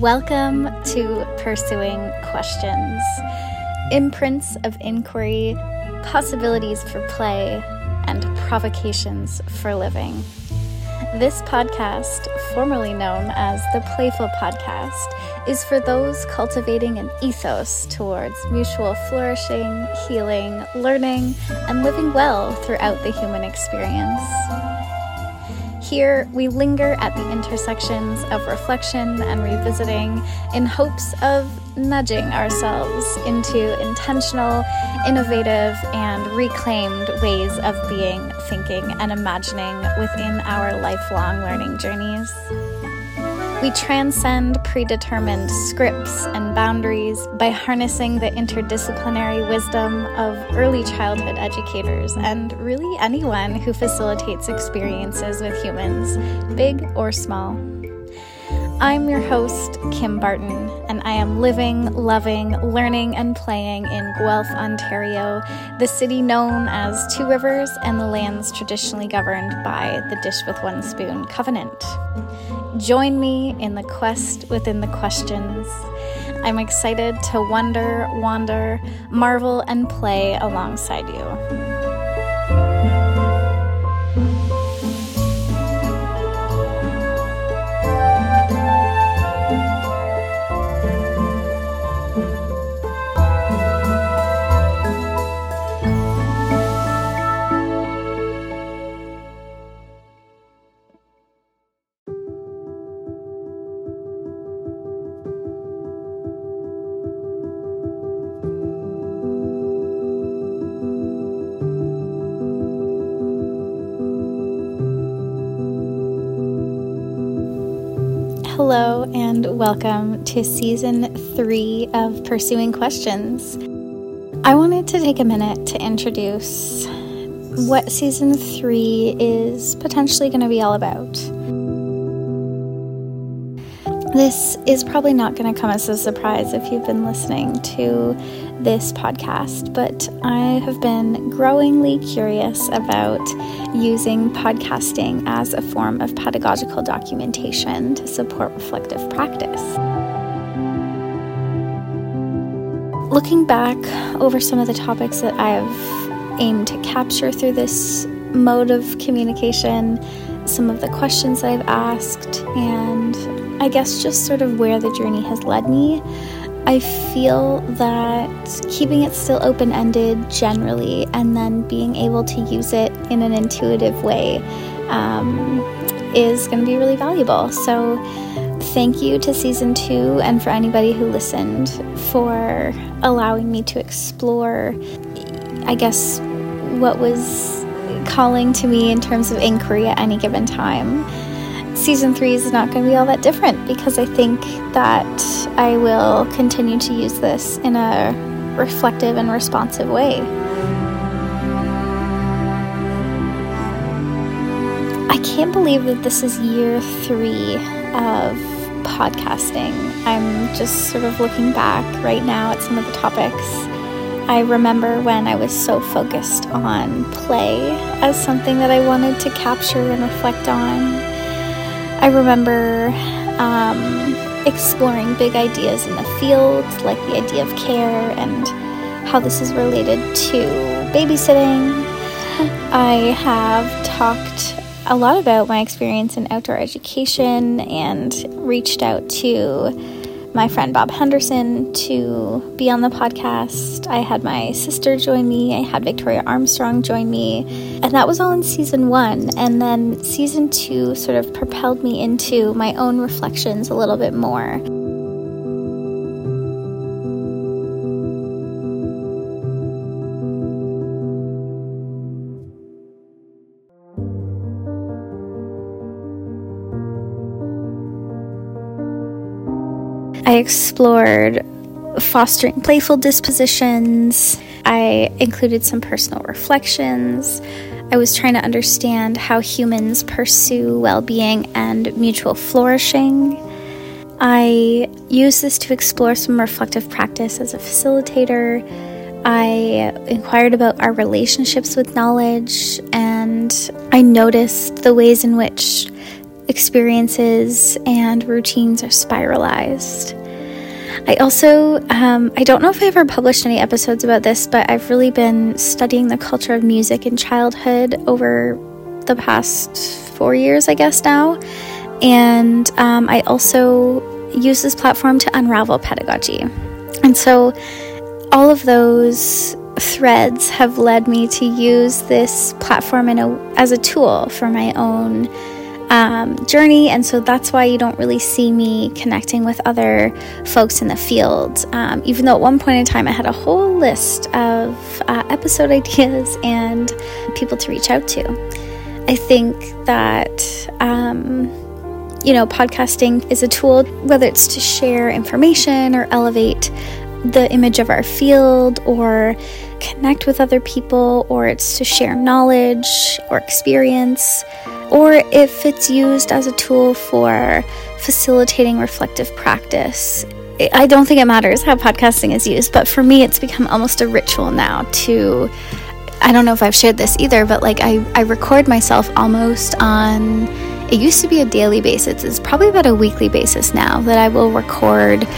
Welcome to Pursuing Questions imprints of inquiry, possibilities for play, and provocations for living. This podcast, formerly known as the Playful Podcast, is for those cultivating an ethos towards mutual flourishing, healing, learning, and living well throughout the human experience. Here, we linger at the intersections of reflection and revisiting in hopes of nudging ourselves into intentional, innovative, and reclaimed ways of being, thinking, and imagining within our lifelong learning journeys. We transcend predetermined scripts and boundaries by harnessing the interdisciplinary wisdom of early childhood educators and really anyone who facilitates experiences with humans, big or small. I'm your host, Kim Barton, and I am living, loving, learning, and playing in Guelph, Ontario, the city known as Two Rivers and the lands traditionally governed by the Dish with One Spoon Covenant. Join me in the quest within the questions. I'm excited to wonder, wander, marvel, and play alongside you. Hello, and welcome to season three of Pursuing Questions. I wanted to take a minute to introduce what season three is potentially going to be all about. This is probably not going to come as a surprise if you've been listening to this podcast, but I have been growingly curious about using podcasting as a form of pedagogical documentation to support reflective practice. Looking back over some of the topics that I have aimed to capture through this mode of communication, some of the questions I've asked, and I guess just sort of where the journey has led me, I feel that keeping it still open ended generally and then being able to use it in an intuitive way um, is going to be really valuable. So, thank you to season two and for anybody who listened for allowing me to explore, I guess, what was calling to me in terms of inquiry at any given time season three is not going to be all that different because I think that I will continue to use this in a reflective and responsive way. I can't believe that this is year three of podcasting. I'm just sort of looking back right now at some of the topics. I remember when I was so focused on play as something that I wanted to capture and reflect on I remember um, exploring big ideas in the field, like the idea of care and how this is related to babysitting. I have talked a lot about my experience in outdoor education and reached out to my friend Bob Henderson to be on the podcast. I had my sister join me, I had Victoria Armstrong join me, and that was all in season one. And then season two sort of propelled me into my own reflections a little bit more. Explored fostering playful dispositions. I included some personal reflections. I was trying to understand how humans pursue well being and mutual flourishing. I used this to explore some reflective practice as a facilitator. I inquired about our relationships with knowledge and I noticed the ways in which experiences and routines are spiralized. I also, um, I don't know if I ever published any episodes about this, but I've really been studying the culture of music in childhood over the past four years, I guess now. And um, I also use this platform to unravel pedagogy. And so all of those threads have led me to use this platform a, as a tool for my own um, journey. And so that's why you don't really see me connecting with other folks in the field. Um, even though at one point in time I had a whole list of uh, episode ideas and people to reach out to. I think that. Um, you know, podcasting is a tool, whether it's to share information or elevate the image of our field or connect with other people, or it's to share knowledge or experience or if it's used as a tool for facilitating reflective practice. I don't think it matters how podcasting is used, but for me, it's become almost a ritual now to. I don't know if I've shared this either, but like I, I record myself almost on. It used to be a daily basis. It's probably about a weekly basis now that I will record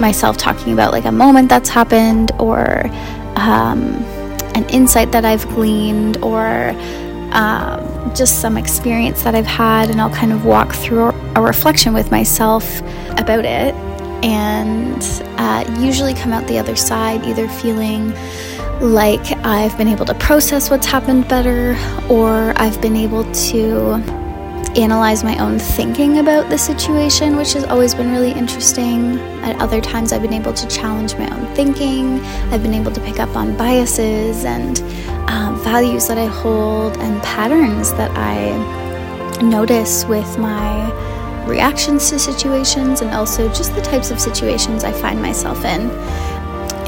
myself talking about like a moment that's happened or um, an insight that I've gleaned or um, just some experience that I've had, and I'll kind of walk through a reflection with myself about it, and uh, usually come out the other side either feeling like I've been able to process what's happened better, or I've been able to analyze my own thinking about the situation, which has always been really interesting. At other times, I've been able to challenge my own thinking. I've been able to pick up on biases and um, values that I hold and patterns that I notice with my reactions to situations and also just the types of situations I find myself in.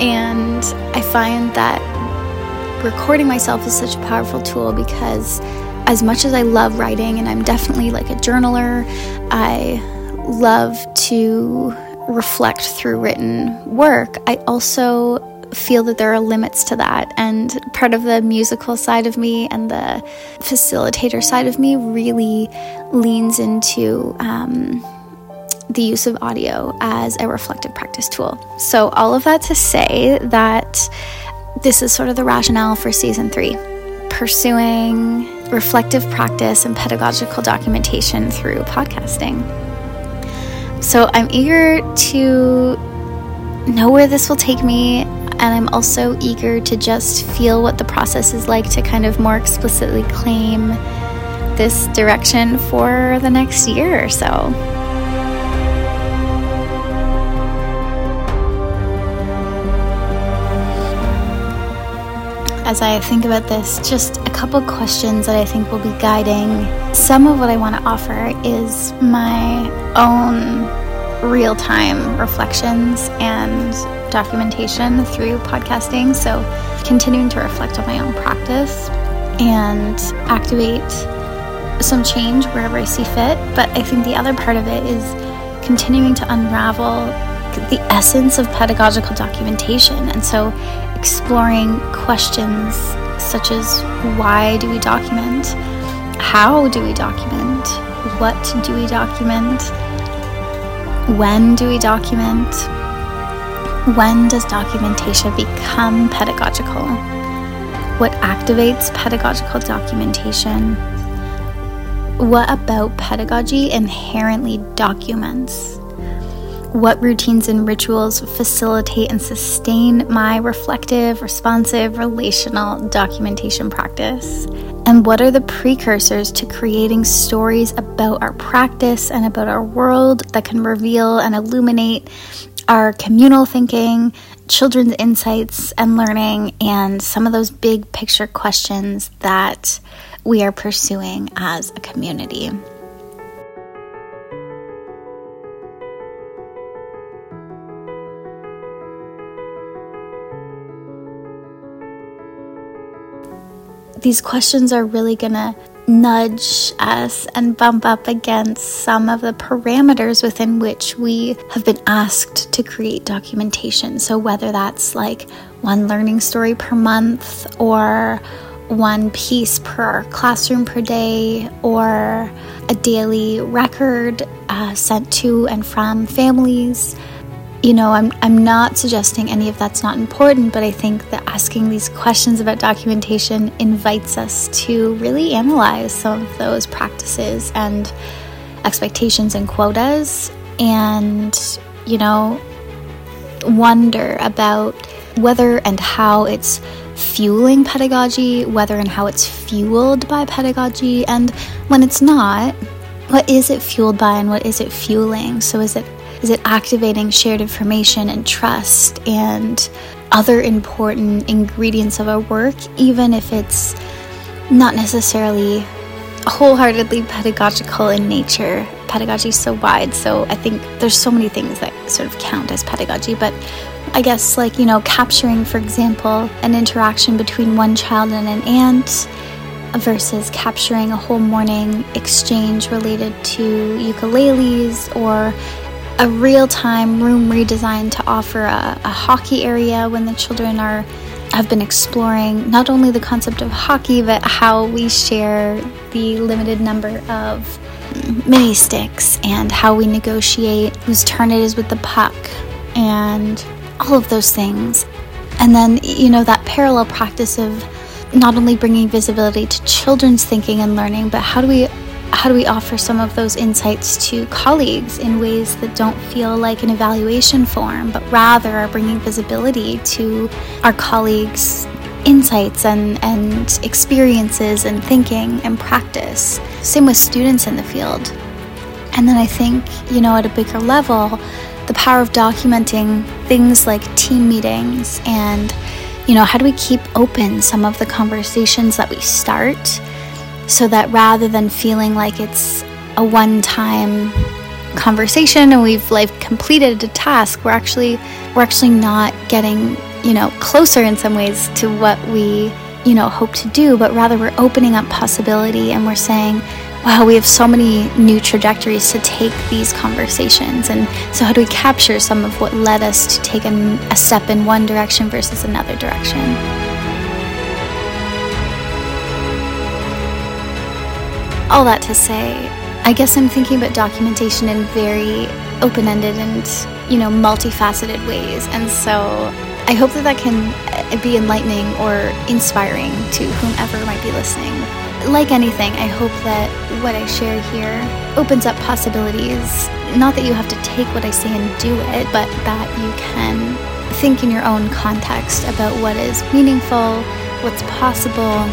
And I find that recording myself is such a powerful tool because as much as I love writing and I'm definitely like a journaler, I love to reflect through written work. I also feel that there are limits to that. And part of the musical side of me and the facilitator side of me really leans into um, the use of audio as a reflective practice tool. So, all of that to say that this is sort of the rationale for season three pursuing reflective practice and pedagogical documentation through podcasting. So I'm eager to know where this will take me, and I'm also eager to just feel what the process is like to kind of more explicitly claim this direction for the next year or so. As I think about this, just a couple questions that I think will be guiding. Some of what I want to offer is my own real time reflections and documentation through podcasting. So, continuing to reflect on my own practice and activate some change wherever I see fit. But I think the other part of it is continuing to unravel the essence of pedagogical documentation. And so, exploring questions such as why do we document? How do we document? What do we document? When do we document? When does documentation become pedagogical? What activates pedagogical documentation? What about pedagogy inherently documents? What routines and rituals facilitate and sustain my reflective, responsive, relational documentation practice? And what are the precursors to creating stories about our practice and about our world that can reveal and illuminate our communal thinking, children's insights and learning, and some of those big picture questions that we are pursuing as a community? These questions are really going to nudge us and bump up against some of the parameters within which we have been asked to create documentation. So, whether that's like one learning story per month or one piece per classroom per day or a daily record uh, sent to and from families. You know, I'm, I'm not suggesting any of that's not important, but I think that asking these questions about documentation invites us to really analyze some of those practices and expectations and quotas and, you know, wonder about whether and how it's fueling pedagogy, whether and how it's fueled by pedagogy, and when it's not, what is it fueled by and what is it fueling? So is it is it activating shared information and trust and other important ingredients of our work, even if it's not necessarily wholeheartedly pedagogical in nature. Pedagogy is so wide, so I think there's so many things that sort of count as pedagogy, but I guess, like, you know, capturing, for example, an interaction between one child and an aunt versus capturing a whole morning exchange related to ukuleles or a real time room redesign to offer a, a, hockey area when the children are have been exploring not only the concept of hockey but how we share the limited number of mini sticks and how we negotiate whose turn it is with the puck and all of those things. And then, you know, that parallel practice of not only bringing visibility to children's thinking and learning, but how do we how do we offer some of those insights to colleagues in ways that don't feel like an evaluation form, but rather are bringing visibility to our colleagues' insights and, and experiences and thinking and practice? Same with students in the field. And then I think, you know, at a bigger level, the power of documenting things like team meetings and you know how do we keep open some of the conversations that we start so that rather than feeling like it's a one-time conversation and we've like completed a task we're actually we're actually not getting you know closer in some ways to what we you know hope to do but rather we're opening up possibility and we're saying wow, we have so many new trajectories to take these conversations. And so, how do we capture some of what led us to take a, a step in one direction versus another direction? All that to say, I guess I'm thinking about documentation in very open ended and, you know, multifaceted ways. And so, I hope that that can uh, be enlightening or inspiring to whomever might be listening like anything, I hope that what I share here opens up possibilities. Not that you have to take what I say and do it, but that you can think in your own context about what is meaningful, what's possible,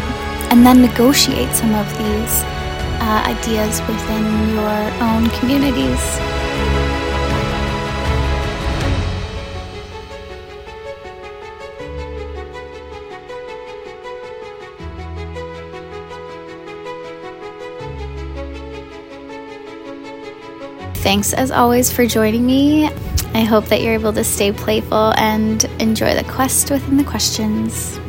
and then negotiate some of these uh, ideas within your own communities. Thanks as always for joining me. I hope that you're able to stay playful and enjoy the quest within the questions.